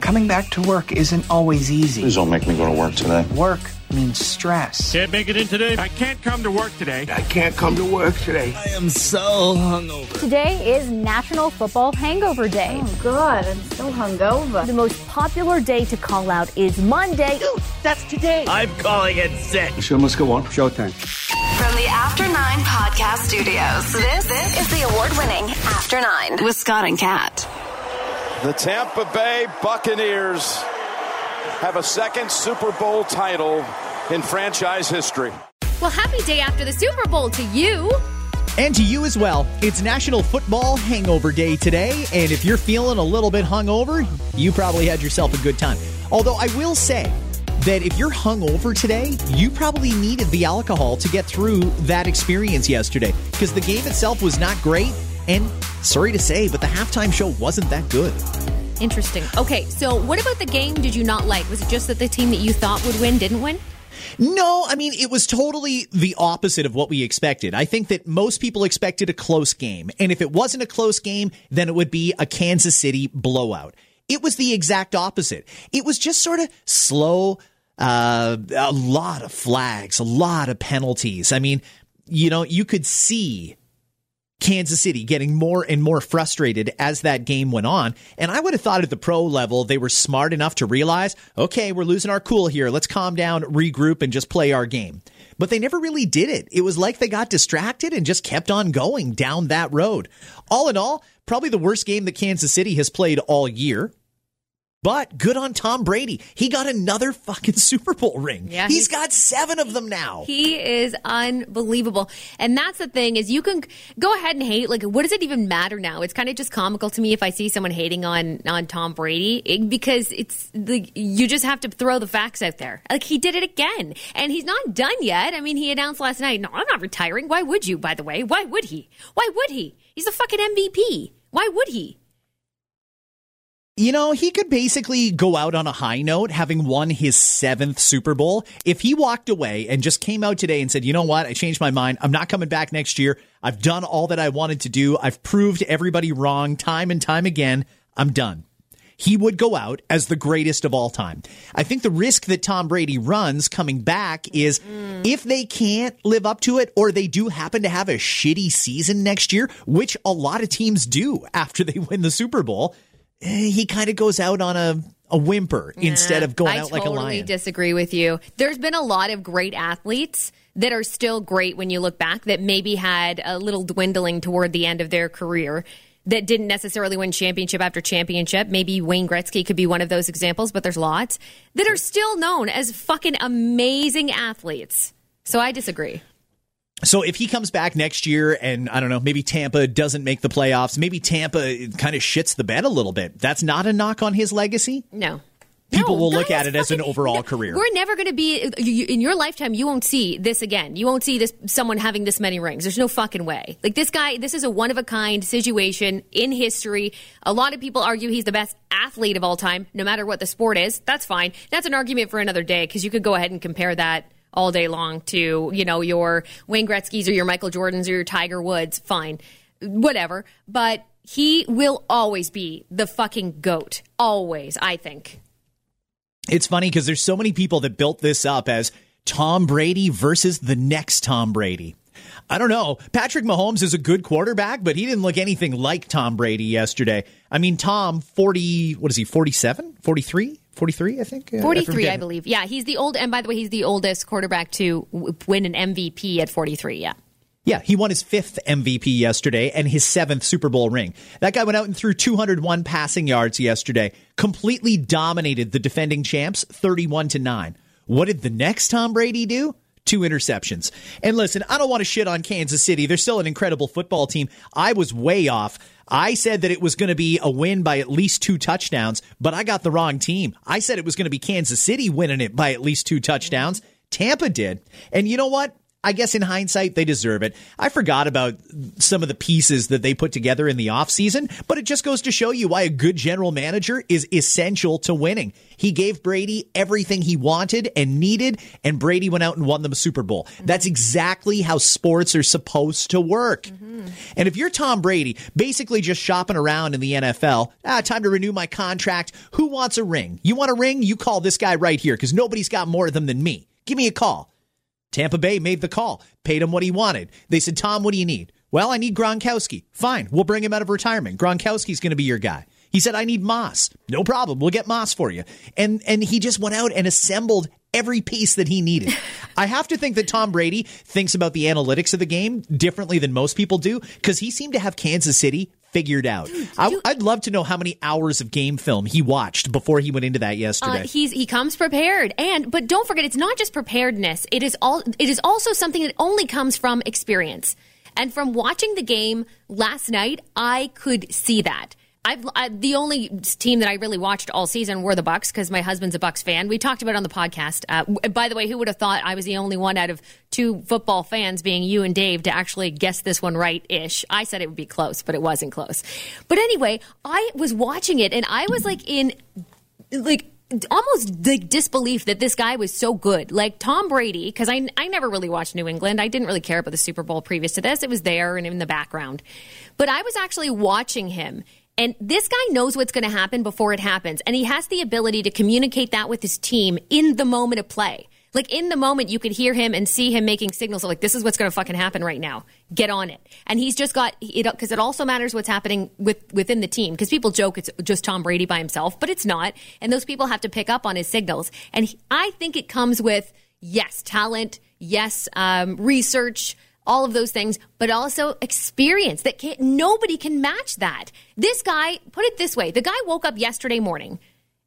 Coming back to work isn't always easy. Please don't make me go to work today. Work means stress. Can't make it in today. I can't come to work today. I can't come to work today. I am so hungover. Today is National Football Hangover Day. Oh, God, I'm so hungover. The most popular day to call out is Monday. Dude, that's today. I'm calling it sick. The show must go on. Showtime. From the After Nine Podcast Studios, this, this is the award winning After Nine with Scott and Kat. The Tampa Bay Buccaneers have a second Super Bowl title in franchise history. Well, happy day after the Super Bowl to you. And to you as well. It's National Football Hangover Day today, and if you're feeling a little bit hungover, you probably had yourself a good time. Although I will say that if you're hungover today, you probably needed the alcohol to get through that experience yesterday because the game itself was not great, and sorry to say, but the halftime show wasn't that good. Interesting. Okay, so what about the game did you not like? Was it just that the team that you thought would win didn't win? No, I mean, it was totally the opposite of what we expected. I think that most people expected a close game. And if it wasn't a close game, then it would be a Kansas City blowout. It was the exact opposite. It was just sort of slow, uh, a lot of flags, a lot of penalties. I mean, you know, you could see Kansas City getting more and more frustrated as that game went on. And I would have thought at the pro level, they were smart enough to realize, okay, we're losing our cool here. Let's calm down, regroup, and just play our game. But they never really did it. It was like they got distracted and just kept on going down that road. All in all, probably the worst game that Kansas City has played all year. But good on Tom Brady. He got another fucking Super Bowl ring. Yeah, he's got seven of them now. He is unbelievable. And that's the thing is you can go ahead and hate. Like, what does it even matter now? It's kind of just comical to me if I see someone hating on on Tom Brady it, because it's the you just have to throw the facts out there. Like he did it again, and he's not done yet. I mean, he announced last night, "No, I'm not retiring." Why would you? By the way, why would he? Why would he? He's a fucking MVP. Why would he? You know, he could basically go out on a high note, having won his seventh Super Bowl. If he walked away and just came out today and said, you know what, I changed my mind. I'm not coming back next year. I've done all that I wanted to do. I've proved everybody wrong time and time again. I'm done. He would go out as the greatest of all time. I think the risk that Tom Brady runs coming back is mm. if they can't live up to it or they do happen to have a shitty season next year, which a lot of teams do after they win the Super Bowl Eh, he kind of goes out on a a whimper yeah, instead of going I out totally like a lion. I disagree with you. There's been a lot of great athletes that are still great when you look back that maybe had a little dwindling toward the end of their career that didn't necessarily win championship after championship. Maybe Wayne Gretzky could be one of those examples, but there's lots that are still known as fucking amazing athletes. So I disagree. So if he comes back next year and I don't know, maybe Tampa doesn't make the playoffs, maybe Tampa kind of shits the bed a little bit. That's not a knock on his legacy? No. People no, will look at it fucking, as an overall no, career. We're never going to be in your lifetime. You won't see this again. You won't see this someone having this many rings. There's no fucking way. Like this guy, this is a one of a kind situation in history. A lot of people argue he's the best athlete of all time, no matter what the sport is. That's fine. That's an argument for another day because you could go ahead and compare that all day long to, you know, your Wayne Gretzky's or your Michael Jordans or your Tiger Woods. Fine. Whatever. But he will always be the fucking GOAT. Always, I think. It's funny because there's so many people that built this up as Tom Brady versus the next Tom Brady. I don't know. Patrick Mahomes is a good quarterback, but he didn't look anything like Tom Brady yesterday. I mean, Tom, 40, what is he, 47, 43? 43, I think. 43, I, I believe. Yeah, he's the old, and by the way, he's the oldest quarterback to win an MVP at 43. Yeah. Yeah, he won his fifth MVP yesterday and his seventh Super Bowl ring. That guy went out and threw 201 passing yards yesterday, completely dominated the defending champs 31 to 9. What did the next Tom Brady do? Two interceptions. And listen, I don't want to shit on Kansas City. They're still an incredible football team. I was way off I said that it was going to be a win by at least two touchdowns, but I got the wrong team. I said it was going to be Kansas City winning it by at least two touchdowns. Tampa did. And you know what? I guess in hindsight, they deserve it. I forgot about some of the pieces that they put together in the offseason, but it just goes to show you why a good general manager is essential to winning. He gave Brady everything he wanted and needed, and Brady went out and won them a Super Bowl. Mm-hmm. That's exactly how sports are supposed to work. Mm-hmm. And if you're Tom Brady, basically just shopping around in the NFL, ah, time to renew my contract. Who wants a ring? You want a ring? You call this guy right here because nobody's got more of them than me. Give me a call. Tampa Bay made the call, paid him what he wanted. They said, Tom, what do you need? Well, I need Gronkowski. Fine, we'll bring him out of retirement. Gronkowski's going to be your guy. He said, I need Moss. No problem. We'll get Moss for you. And and he just went out and assembled every piece that he needed. I have to think that Tom Brady thinks about the analytics of the game differently than most people do because he seemed to have Kansas City figured out. I, would love to know how many hours of game film he watched before he went into that yesterday. Uh, he's he comes prepared, and but don't forget, it's not just preparedness. It is all. It is also something that only comes from experience. And from watching the game last night, I could see that. I've I, the only team that I really watched all season were the Bucs because my husband's a Bucs fan. We talked about it on the podcast. Uh, by the way, who would have thought I was the only one out of two football fans, being you and Dave, to actually guess this one right ish? I said it would be close, but it wasn't close. But anyway, I was watching it and I was like in like almost the disbelief that this guy was so good. Like Tom Brady, because I, I never really watched New England. I didn't really care about the Super Bowl previous to this. It was there and in the background. But I was actually watching him and this guy knows what's going to happen before it happens. And he has the ability to communicate that with his team in the moment of play. Like in the moment, you could hear him and see him making signals of like, this is what's going to fucking happen right now. Get on it. And he's just got it because it also matters what's happening with within the team. Because people joke it's just Tom Brady by himself, but it's not. And those people have to pick up on his signals. And he, I think it comes with yes, talent, yes, um, research all of those things, but also experience that can't, nobody can match that. This guy, put it this way, the guy woke up yesterday morning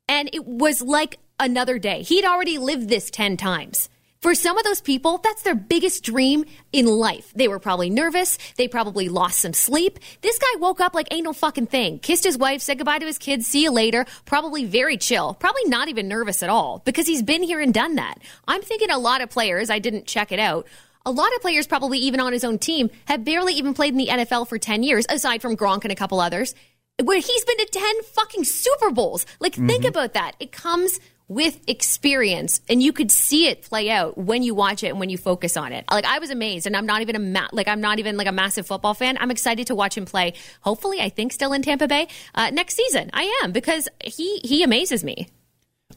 and it was like another day. He'd already lived this 10 times. For some of those people, that's their biggest dream in life. They were probably nervous. They probably lost some sleep. This guy woke up like ain't no fucking thing. Kissed his wife, said goodbye to his kids, see you later. Probably very chill. Probably not even nervous at all because he's been here and done that. I'm thinking a lot of players, I didn't check it out, a lot of players, probably even on his own team, have barely even played in the NFL for 10 years, aside from Gronk and a couple others, where he's been to 10 fucking Super Bowls. Like, mm-hmm. think about that. It comes with experience and you could see it play out when you watch it and when you focus on it. Like I was amazed and I'm not even a ma- like I'm not even like a massive football fan. I'm excited to watch him play. Hopefully I think still in Tampa Bay uh, next season. I am because he he amazes me.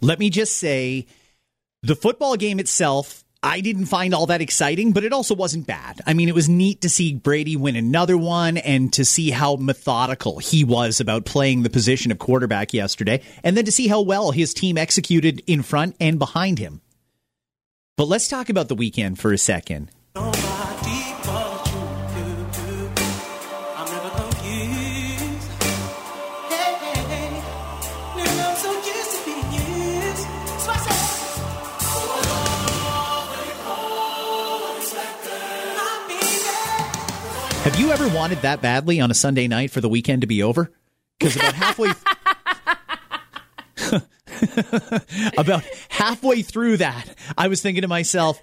Let me just say the football game itself I didn't find all that exciting, but it also wasn't bad. I mean, it was neat to see Brady win another one and to see how methodical he was about playing the position of quarterback yesterday, and then to see how well his team executed in front and behind him. But let's talk about the Weeknd for a second. Oh, Have you ever wanted that badly on a Sunday night for the weekend to be over? Because about halfway. about halfway through that, I was thinking to myself,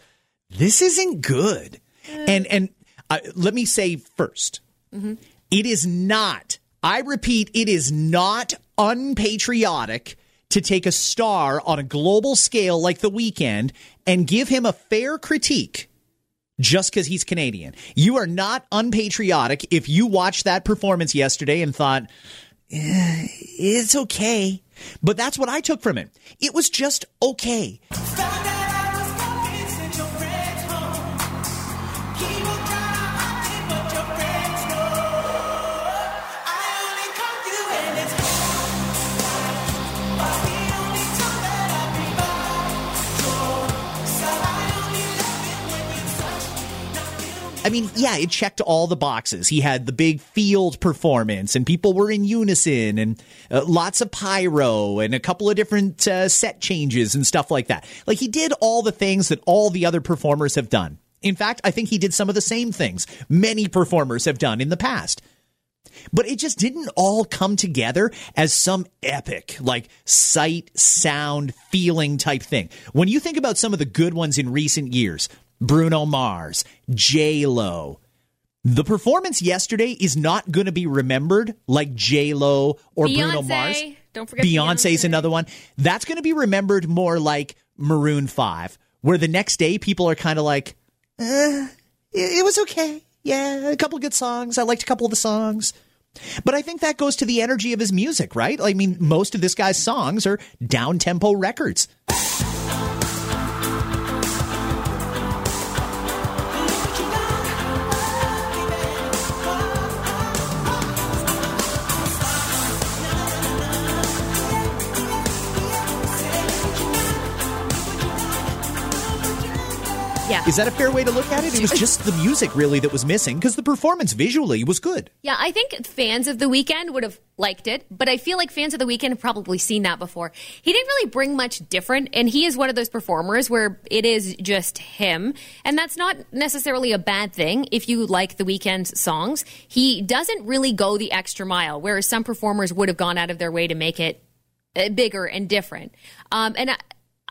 "This isn't good." And and uh, let me say 1st mm-hmm. it is not. I repeat, it is not unpatriotic to take a star on a global scale like the Weeknd and give him a fair critique just because he's Canadian. You are not unpatriotic if you watched that performance yesterday and thought, eh, it's okay. But that's what I took from it. It was just okay. I mean, yeah, it checked all the boxes. He had the big field performance, and people were in unison, and uh, lots of pyro, and a couple of different uh, set changes and stuff like that. Like he did all the things that all the other performers have done. In fact, I think he did some of the same things many performers have done in the past. But it just didn't all come together as some epic, like sight, sound, feeling type thing. When you think about some of the good ones in recent years, Bruno Mars, J Lo, the performance yesterday is not going to be remembered like J Lo or Beyonce. Bruno Mars. Don't forget Beyonce's Beyonce. another one. That's going to be remembered more like Maroon Five, where the next day people are kind of like, eh, it, it was okay. Yeah, a couple good songs. I liked a couple of the songs. But I think that goes to the energy of his music, right? I mean, most of this guy's songs are down tempo records. Yeah. Is that a fair way to look at it? It was just the music really that was missing because the performance visually was good. Yeah, I think fans of the Weeknd would have liked it, but I feel like fans of the Weeknd have probably seen that before. He didn't really bring much different, and he is one of those performers where it is just him, and that's not necessarily a bad thing if you like the Weeknd's songs. He doesn't really go the extra mile, whereas some performers would have gone out of their way to make it uh, bigger and different. Um, and I,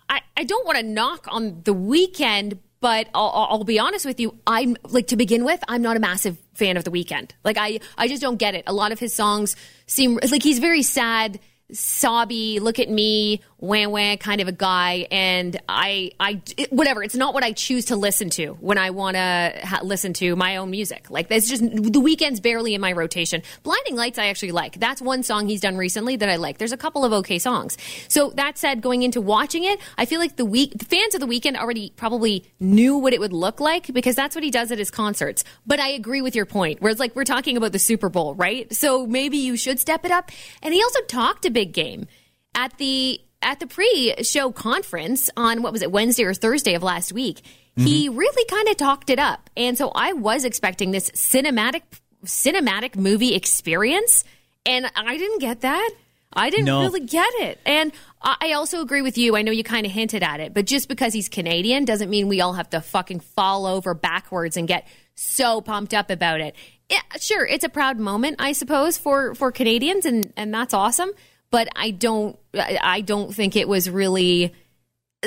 I, I don't want to knock on the Weeknd, but I'll, I'll be honest with you. I'm like to begin with, I'm not a massive fan of the Weeknd. Like I, I just don't get it. A lot of his songs seem like he's very sad, sobby, look at me, wah wah kind of a guy. And I, I, it- whatever. It's not what I choose to listen to when I want to ha- listen to my own music. Like that's just the Weeknd's barely in my rotation. Blinding Lights, I actually like. That's one song he's done recently that I like. There's a couple of okay songs. So that said, going into watching it, I feel like the week the fans of the Weeknd already probably knew what it would look like because that's what he does at his concerts. But I agree with your point, where it's like we're talking about the Super Bowl, right? So maybe you should step it up. And he also talked a big game at the at the pre-show conference on what was it Wednesday or Thursday of last week. He mm-hmm. really kind of talked it up, and so I was expecting this cinematic cinematic movie experience, and I didn't get that. I didn't No. really get it, and I I also agree with you. I know you kind of hinted at it, but just because he's Canadian doesn't mean we all have to fucking fall over backwards and get so pumped up about it. Yeah, sure, it's a proud moment, I suppose, for for Canadians, and and that's awesome. But I don't, I don't think it was really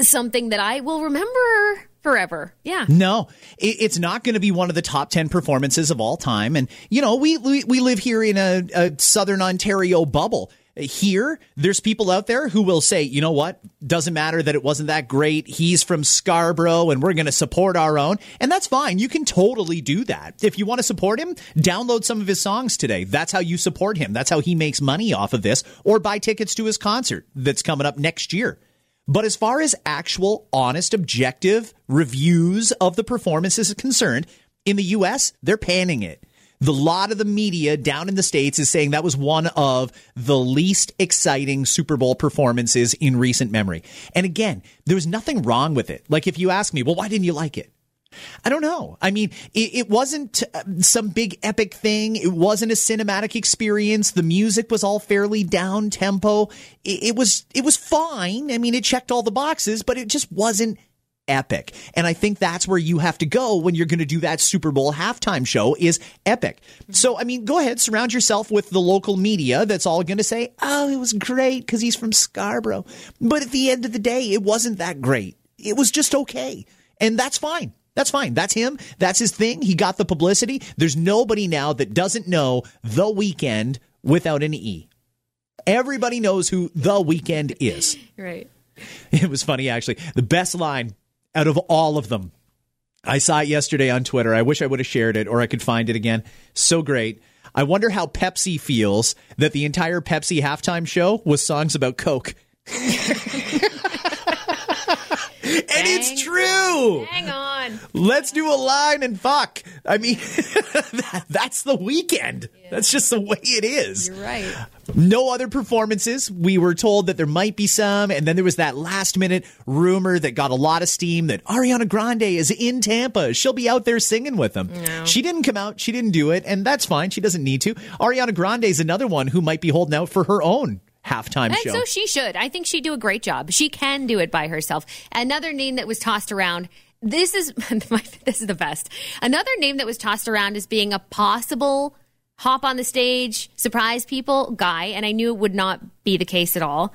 something that I will remember forever. Yeah. No, it, it's not going to be one of the top 10 performances of all time. And, you know, we, we, we live here in a, a Southern Ontario bubble. Here, there's people out there who will say, you know what? Doesn't matter that it wasn't that great. He's from Scarborough and we're going to support our own. And that's fine. You can totally do that. If you want to support him, download some of his songs today. That's how you support him. That's how he makes money off of this or buy tickets to his concert that's coming up next year. But as far as actual, honest, objective reviews of the performance is concerned, in the US, they're panning it. The lot of the media down in the States is saying that was one of the least exciting Super Bowl performances in recent memory. And again, there was nothing wrong with it. Like if you ask me, well, why didn't you like it? I don't know. I mean, it, it wasn't uh, some big epic thing. It wasn't a cinematic experience. The music was all fairly down tempo. It, it was it was fine. I mean, it checked all the boxes, but it just wasn't epic. And I think that's where you have to go when you're going to do that Super Bowl halftime show is epic. Mm-hmm. So, I mean, go ahead, surround yourself with the local media that's all going to say, "Oh, it was great because he's from Scarborough." But at the end of the day, it wasn't that great. It was just okay. And that's fine. That's fine. That's him. That's his thing. He got the publicity. There's nobody now that doesn't know The Weeknd without an E. Everybody knows who The Weeknd is. Right. It was funny, actually. The best line out of all of them. I saw it yesterday on Twitter. I wish I would have shared it or I could find it again. So great. I wonder how Pepsi feels that the entire Pepsi halftime show was songs about Coke. and it's true. Hang on. Let's do a line and fuck. I mean, that, that's the Weeknd. That's just the way it is. You're right. No other performances. We were told that there might be some, and then there was that last minute rumor that got a lot of steam that Ariana Grande is in Tampa. She'll be out there singing with them. She didn't come out. She didn't do it, and that's fine. She doesn't need to. Ariana Grande is another one who might be holding out for her own halftime And show. so she should. I think she'd do a great job. She can do it by herself. Another name that was tossed around. This is my, this is the best. Another name that was tossed around as being a possible hop on the stage, surprise people guy, and I knew it would not be the case at all,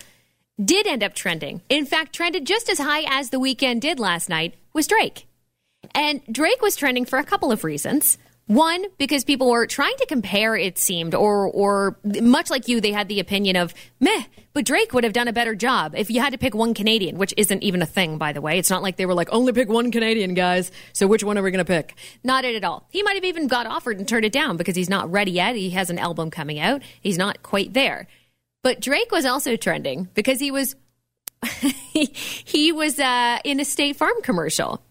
did end up trending. In fact, trended just as high as the Weeknd did last night was Drake. And Drake was trending for a couple of reasons. One, because people were trying to compare, it seemed, or or much like you, they had the opinion of meh, but Drake would have done a better job if you had to pick one Canadian, which isn't even a thing, by the way. It's not like they were like, only pick one Canadian, guys. So which one are we to pick? Not it at all. He might have even got offered and turned it down because he's not ready yet. He has an album coming out. He's not quite there. But Drake was also trending because he was he, he was uh, in a State Farm commercial.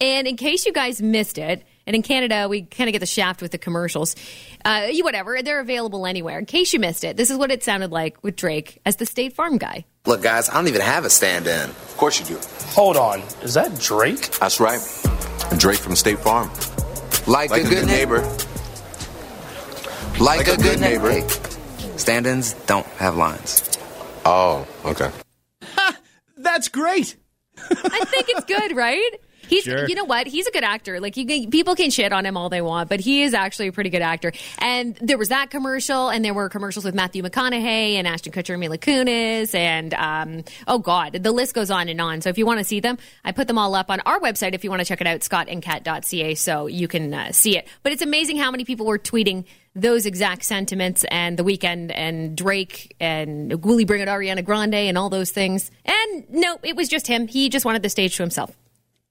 And in case you guys missed it, and in Canada, we kind of get the shaft with the commercials. Uh, you whatever, they're available anywhere. In case you missed it, this is what it sounded like with Drake as the State Farm guy. Look, guys, I don't even have a stand-in. Of course you do. Hold on, is that Drake? That's right, Drake from State Farm. Like, like a, a, good, good neighbor. neighbor. Like, like, a, a good, good neighbor. neighbor. Stand-ins don't have lines. Oh, okay. That's great. I think it's good, right? He's, sure. you know what? He's a good actor. Like, you, people can shit on him all they want, but he is actually a pretty good actor. And there was that commercial, and there were commercials with Matthew McConaughey and Ashton Kutcher and Mila Kunis, and um, oh god, the list goes on and on. So if you want to see them, I put them all up on our website. If you want to check it out, scottandcat.ca, so you can uh, see it. But it's amazing how many people were tweeting those exact sentiments and the Weeknd and Drake and Will bring it Ariana Grande and all those things. And no, it was just him. He just wanted the stage to himself.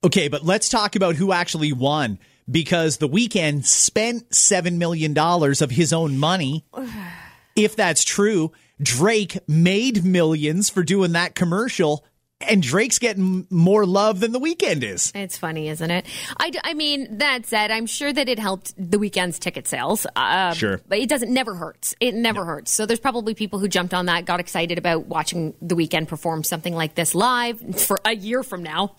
Okay, but let's talk about who actually won because the Weeknd spent $7 million of his own money. if that's true, Drake made millions for doing that commercial. And Drake's getting more love than the Weeknd is. It's funny, isn't it? I, I mean, that said, I'm sure that it helped the Weeknd's ticket sales. Uh, sure. But it doesn't never hurts. It never no. hurts. So there's probably people who jumped on that, got excited about watching the Weeknd perform something like this live for a year from now.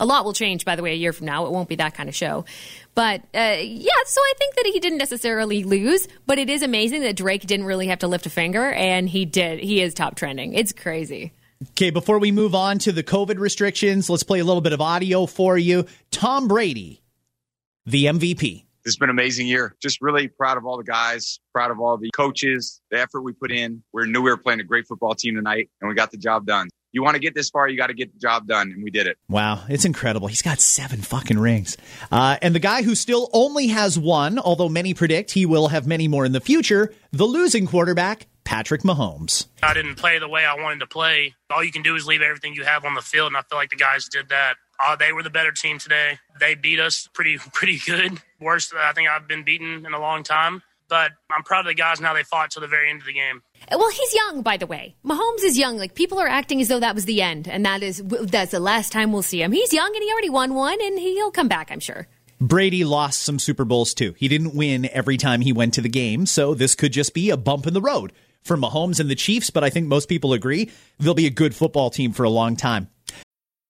A lot will change, by the way, a year from now. It won't be that kind of show. But uh, yeah, so I think that he didn't necessarily lose, but it is amazing that Drake didn't really have to lift a finger, and he did. He is top trending. It's crazy. Okay, before we move on to the COVID restrictions, let's play a little bit of audio for you. Tom Brady, the MVP. It's been an amazing year. Just really proud of all the guys, proud of all the coaches, the effort we put in. We knew we were playing a great football team tonight, and we got the job done you want to get this far, you got to get the job done, and we did it. Wow, it's incredible. He's got seven fucking rings. Uh, and the guy who still only has one, although many predict he will have many more in the future, the losing quarterback, Patrick Mahomes. I didn't play the way I wanted to play. All you can do is leave everything you have on the field, and I feel like the guys did that. Uh, they were the better team today. They beat us pretty pretty good. Worst I think I've been beaten in a long time. But I'm proud of the guys now. They fought to the very end of the game. Well, he's young, by the way. Mahomes is young. Like people are acting as though that was the end, and that is that's the last time we'll see him. He's young, and he already won one, and he'll come back. I'm sure. Brady lost some Super Bowls too. He didn't win every time he went to the game, so this could just be a bump in the road for Mahomes and the Chiefs. But I think most people agree they'll be a good football team for a long time.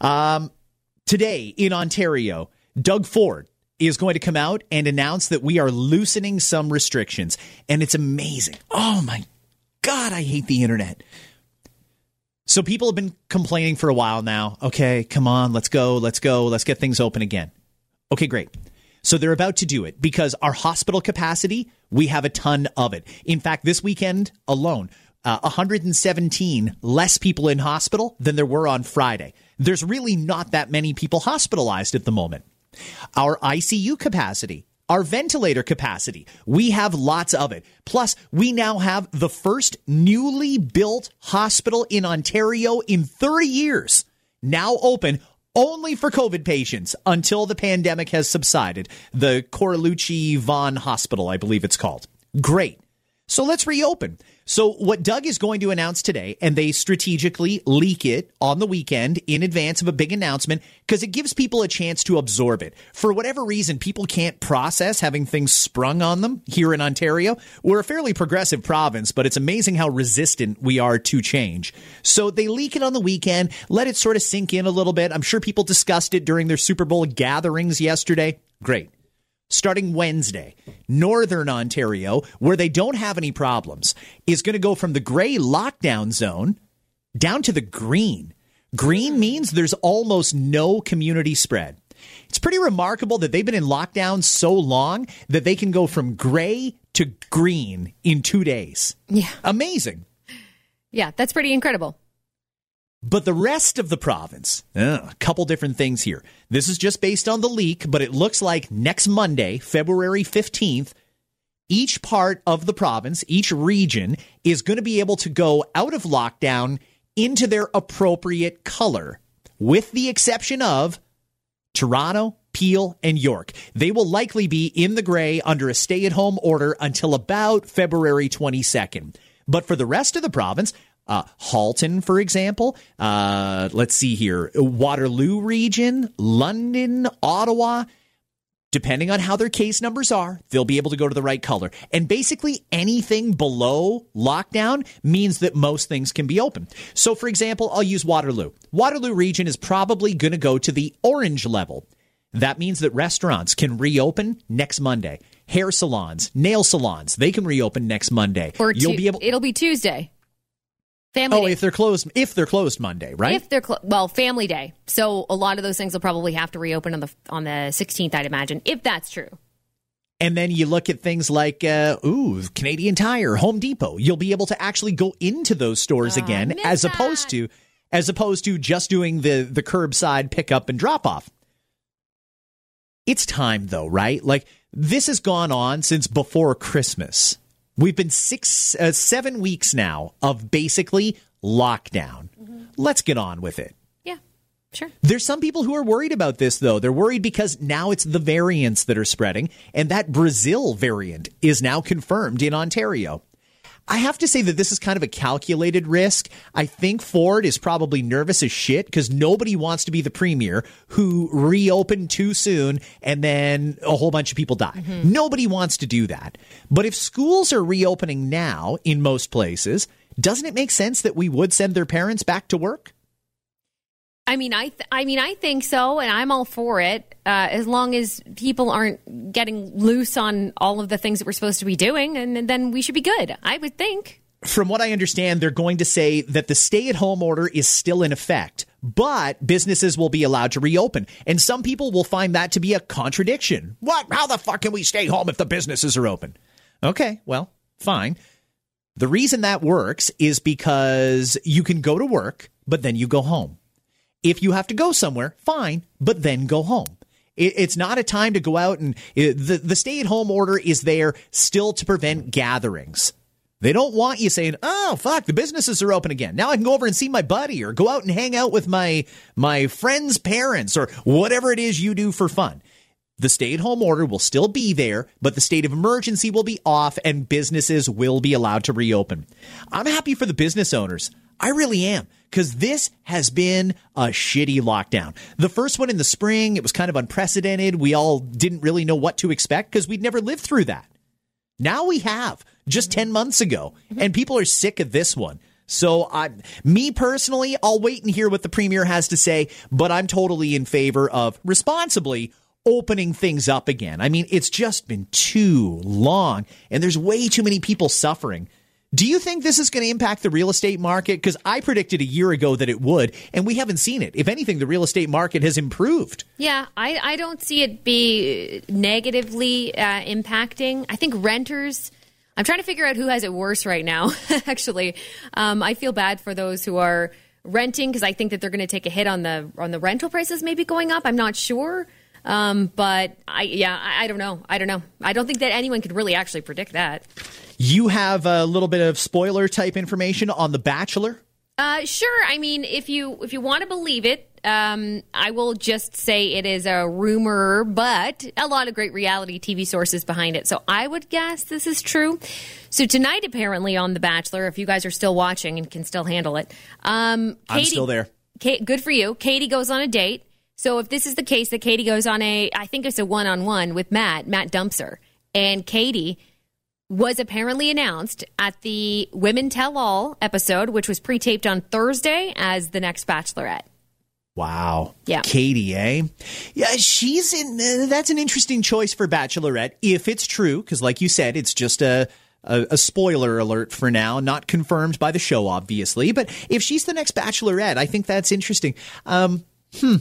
Um, today in Ontario, Doug Ford is going to come out and announce that we are loosening some restrictions. And it's amazing. Oh my God, I hate the internet. So people have been complaining for a while now. Okay, come on, let's go, let's go, let's get things open again. Okay, great. So they're about to do it because our hospital capacity, we have a ton of it. In fact, this weekend alone, uh, 117 less people in hospital than there were on Friday. There's really not that many people hospitalized at the moment. Our ICU capacity, our ventilator capacity, we have lots of it. Plus, we now have the first newly built hospital in Ontario in 30 years, now open only for COVID patients until the pandemic has subsided. The Cortellucci Vaughan Hospital, I believe it's called. Great. So let's reopen. So what Doug is going to announce today, and they strategically leak it on the weekend in advance of a big announcement because it gives people a chance to absorb it. For whatever reason, people can't process having things sprung on them here in Ontario. We're a fairly progressive province, but it's amazing how resistant we are to change. So they leak it on the weekend, let it sort of sink in a little bit. I'm sure people discussed it during their Super Bowl gatherings yesterday. Great starting Wednesday, Northern Ontario, where they don't have any problems, is going to go from the gray lockdown zone down to the green. Green hmm. means there's almost no community spread. It's pretty remarkable that they've been in lockdown so long that they can go from gray to green in two days. Yeah. Amazing. Yeah, that's pretty incredible. But the rest of the province, uh, a couple different things here. This is just based on the leak, but it looks like next Monday, February 15th, each part of the province, each region is going to be able to go out of lockdown into their appropriate color, with the exception of Toronto, Peel, and York. They will likely be in the gray under a stay at home order until about February 22nd. But for the rest of the province, uh, Halton, for example. Uh, let's see here Waterloo region, London, Ottawa. Depending on how their case numbers are, they'll be able to go to the right color. And basically, anything below lockdown means that most things can be open. So, for example, I'll use Waterloo. Waterloo region is probably going to go to the orange level. That means that restaurants can reopen next Monday. Hair salons, nail salons, they can reopen next Monday. Or You'll tu- be able. it'll be Tuesday. Family Oh, day. if they're closed, if they're closed Monday, right? If they're clo- well, family day. So a lot of those things will probably have to reopen on the on the 16th, I'd imagine, if that's true. And then you look at things like, uh, ooh, Canadian Tire, Home Depot. You'll be able to actually go into those stores Oh, again, as opposed to, as opposed to just doing the the curbside pickup and drop off. It's time though, right? Like this has gone on since before Christmas. We've been six, uh, seven weeks now of basically lockdown. Let's get on with it. Yeah, sure. There's some people who are worried about this, though. They're worried because now it's the variants that are spreading, and that Brazil variant is now confirmed in Ontario. I have to say that this is kind of a calculated risk. I think Ford is probably nervous as shit because nobody wants to be the premier who reopened too soon and then a whole bunch of people die. Mm-hmm. Nobody wants to do that. But if schools are reopening now in most places, doesn't it make sense that we would send their parents back to work? I mean, I th- I mean, I think so, and I'm all for it uh, as long as people aren't getting loose on all of the things that we're supposed to be doing, and then we should be good. I would think. from what I understand, they're going to say that the stay at home order is still in effect, but businesses will be allowed to reopen. And some people will find that to be a contradiction. What? How the fuck can we stay home if the businesses are open? Okay, well, fine. The reason that works is because you can go to work, but then you go home. If you have to go somewhere, fine, but then go home. It's not a time to go out and the the stay at home order is there still to prevent gatherings. They don't want you saying, "Oh, fuck, the businesses are open again. Now I can go over and see my buddy or go out and hang out with my my friend's parents or whatever it is you do for fun." The stay at home order will still be there, but the state of emergency will be off and businesses will be allowed to reopen. I'm happy for the business owners. I really am because this has been a shitty lockdown. The first one in the spring, it was kind of unprecedented. We all didn't really know what to expect because we'd never lived through that. Now we have just 10 months ago, and people are sick of this one. So, I, me personally, I'll wait and hear what the premier has to say, but I'm totally in favor of responsibly opening things up again. I mean, it's just been too long, and there's way too many people suffering. Do you think this is going to impact the real estate market? Because I predicted a year ago that it would, and we haven't seen it. If anything, the real estate market has improved. Yeah, I, I don't see it be negatively uh, impacting. I think renters. I'm trying to figure out who has it worse right now. Actually, um, I feel bad for those who are renting because I think that they're going to take a hit on the on the rental prices maybe going up. I'm not sure, um, but I yeah I, I don't know. I don't know. I don't think that anyone could really actually predict that. You have a little bit of spoiler type information on The Bachelor. Uh, sure. I mean, if you if you want to believe it, um, I will just say it is a rumor, but a lot of great reality TV sources behind it. So I would guess this is true. So tonight, apparently on The Bachelor, if you guys are still watching and can still handle it, um, Katie, I'm still there. Kate, good for you. Katie goes on a date. So if this is the case that Katie goes on a, I think it's a one on one with Matt, Matt dumps her, and Katie was apparently announced at the Women Tell All episode, which was pre taped on Thursday as the next Bachelorette. Wow. Yeah. Katie, eh? Yeah, she's in. Uh, that's an interesting choice for Bachelorette if it's true, because like you said, it's just a, a. A, spoiler alert for now, not confirmed by the show, obviously. But if she's the next Bachelorette, I think that's interesting. Um, hmm.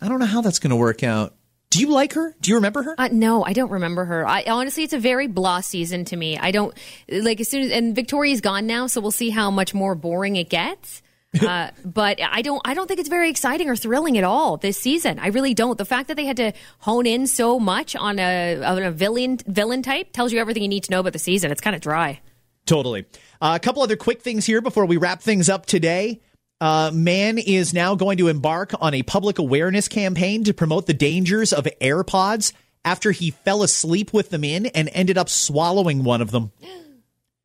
I don't know how that's going to work out. Do you like her? Do you remember her? Uh, no, I don't remember her. I honestly, it's a very blah season to me. I don't like as soon as and Victoria's gone now, so we'll see how much more boring it gets. uh, but I don't, I don't think it's very exciting or thrilling at all this season. I really don't. The fact that they had to hone in so much on a, on a villain villain type tells you everything you need to know about the season. It's kind of dry. Totally. Uh, a couple other quick things here before we wrap things up today. Uh, man is now going to embark on a public awareness campaign to promote the dangers of AirPods after he fell asleep with them in and ended up swallowing one of them.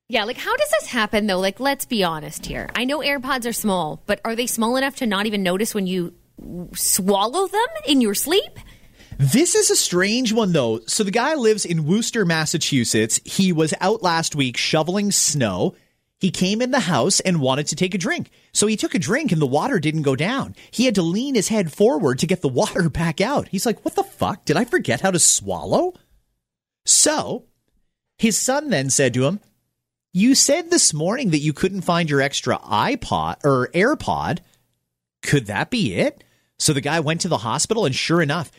Yeah, like how does this happen though? Like, let's be honest here. I know AirPods are small, but are they small enough to not even notice when you swallow them in your sleep? This is a strange one, though. So, the guy lives in Worcester, Massachusetts. He was out last week shoveling snow. He came in the house and wanted to take a drink. So he took a drink and the water didn't go down. He had to lean his head forward to get the water back out. He's like, What the fuck? Did I forget how to swallow? So his son then said to him, You said this morning that you couldn't find your extra iPod or AirPod. Could that be it? So the guy went to the hospital and sure enough,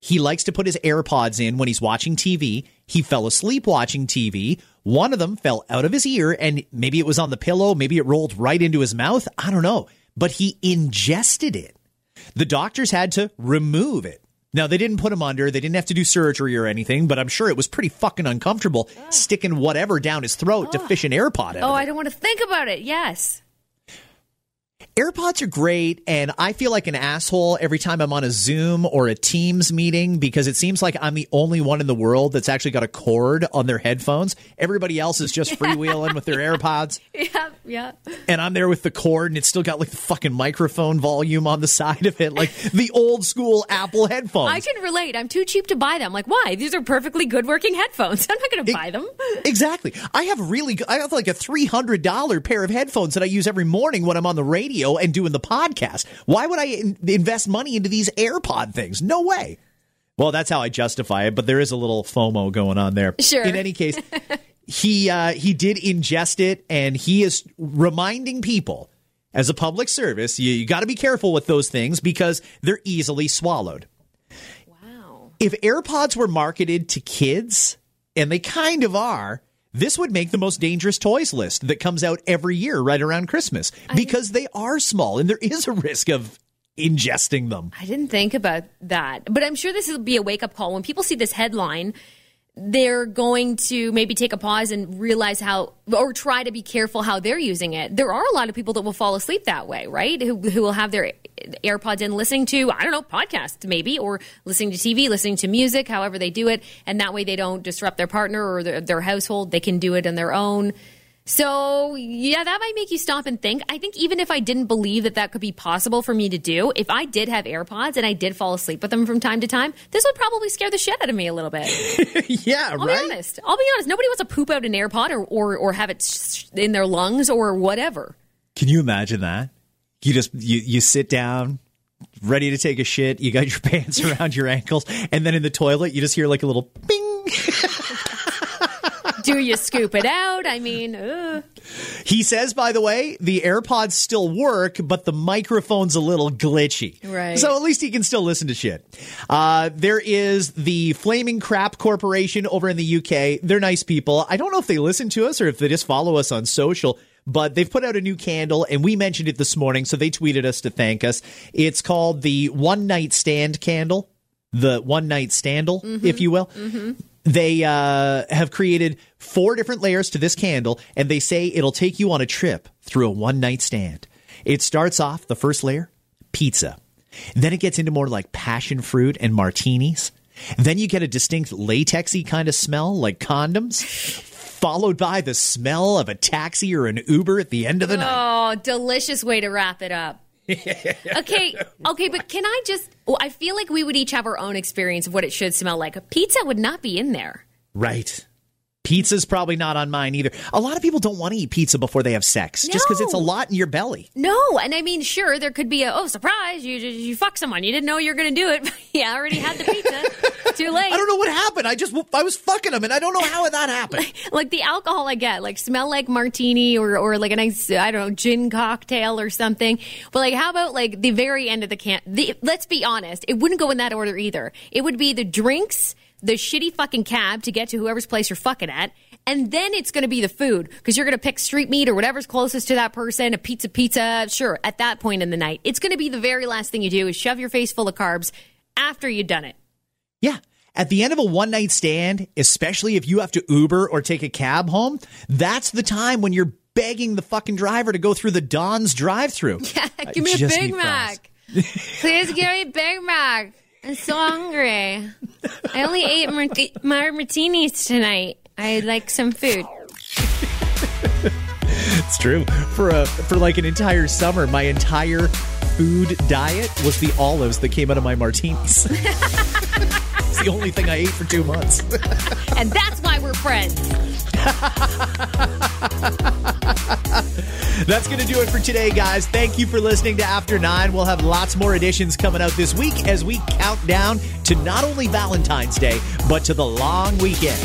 he likes to put his AirPods in when he's watching TV. He fell asleep watching TV. One of them fell out of his ear and maybe it was on the pillow, maybe it rolled right into his mouth. I don't know. But he ingested it. The doctors had to remove it. Now, they didn't put him under, they didn't have to do surgery or anything, but I'm sure it was pretty fucking uncomfortable sticking whatever down his throat to oh. fish an AirPod out. Oh. I don't want to think about it. Yes. AirPods are great, and I feel like an asshole every time I'm on a Zoom or a Teams meeting because it seems like I'm the only one in the world that's actually got a cord on their headphones. Everybody else is just freewheeling with their AirPods. Yeah, yeah. And I'm there with the cord, and it's still got like the fucking microphone volume on the side of it, like the old school Apple headphones. I can relate. I'm too cheap to buy them. Like, why? These are perfectly good working headphones. I'm not going to buy them. Exactly. I have really, I have like a three hundred dollar pair of headphones that I use every morning when I'm on the radio and doing the podcast. Why would I in- invest money into these AirPod things? No way. Well, that's how I justify it, but there is a little FOMO going on there. Sure. In any case, he uh, he did ingest it, and he is reminding people as a public service, you, you got to be careful with those things because they're easily swallowed. Wow. If AirPods were marketed to kids, and they kind of are, this would make the most dangerous toys list that comes out every year right around Christmas because they are small and there is a risk of ingesting them. I didn't think about that. But I'm sure this will be a wake up call. When people see this headline, they're going to maybe take a pause and realize how, or try to be careful how they're using it. There are a lot of people that will fall asleep that way, right? Who, who will have their AirPods in listening to, I don't know, podcasts maybe, or listening to TV, listening to music, however they do it. And that way they don't disrupt their partner or their, their household. They can do it on their own. So, yeah, that might make you stop and think. I think even if I didn't believe that that could be possible for me to do, if I did have AirPods and I did fall asleep with them from time to time, this would probably scare the shit out of me a little bit. yeah, I'll right. be honest. I'll be honest. Nobody wants to poop out an AirPod or, or, or have it sh- in their lungs or whatever. Can you imagine that? You just you you sit down, ready to take a shit. You got your pants around your ankles, and then in the toilet, you just hear like a little bing. Do you scoop it out? I mean, ugh. He says, by the way, the AirPods still work, but the microphone's a little glitchy. Right. So at least he can still listen to shit. Uh, there is the Flaming Crap Corporation over in the UK. They're nice people. I don't know if they listen to us or if they just follow us on social. But they've put out a new candle, and we mentioned it this morning, so they tweeted us to thank us. It's called the One Night Stand Candle, the One Night Standle, if you will. They uh, have created four different layers to this candle, and they say it'll take you on a trip through a one night stand. It starts off the first layer, pizza. Then it gets into more like passion fruit and martinis. Then you get a distinct latexy kind of smell like condoms, followed by the smell of a taxi or an Uber at the end of the night. Oh, delicious way to wrap it up. okay, okay, but can I just? Well, I feel like we would each have our own experience of what it should smell like. A pizza would not be in there. Right. Pizza's probably not on mine either. A lot of people don't want to eat pizza before they have sex, just because it's a lot in your belly. No, and I mean, sure, there could be a oh surprise, you you fuck someone, you didn't know you were going to do it. yeah, I already had the pizza. Too late. I don't know what happened. I just I was fucking them, and I don't know how that happened. like the alcohol I get, like smell like martini or or like a nice I don't know gin cocktail or something. But like, how about like the very end of the can? The, let's be honest, it wouldn't go in that order either. It would be the drinks, the shitty fucking cab to get to whoever's place you're fucking at. And then it's going to be the food because you're going to pick street meat or whatever's closest to that person, a pizza, pizza. Sure, at that point in the night, it's going to be the very last thing you do is shove your face full of carbs after you've done it. Yeah. At the end of a one night stand, especially if you have to Uber or take a cab home, that's the time when you're begging the fucking driver to go through the Don's drive through. Yeah, give me a Big Mac. Please give me a Big Mac. I'm so hungry. I only ate marti- my martinis tonight. I'd like some food. It's true. For a for like an entire summer, my entire food diet was the olives that came out of my martinis. it's the only thing I ate for two months. And that's why we're friends. That's going to do it for today, guys. Thank you for listening to After Nine. We'll have lots more editions coming out this week as we count down to not only Valentine's Day, but to the long weekend.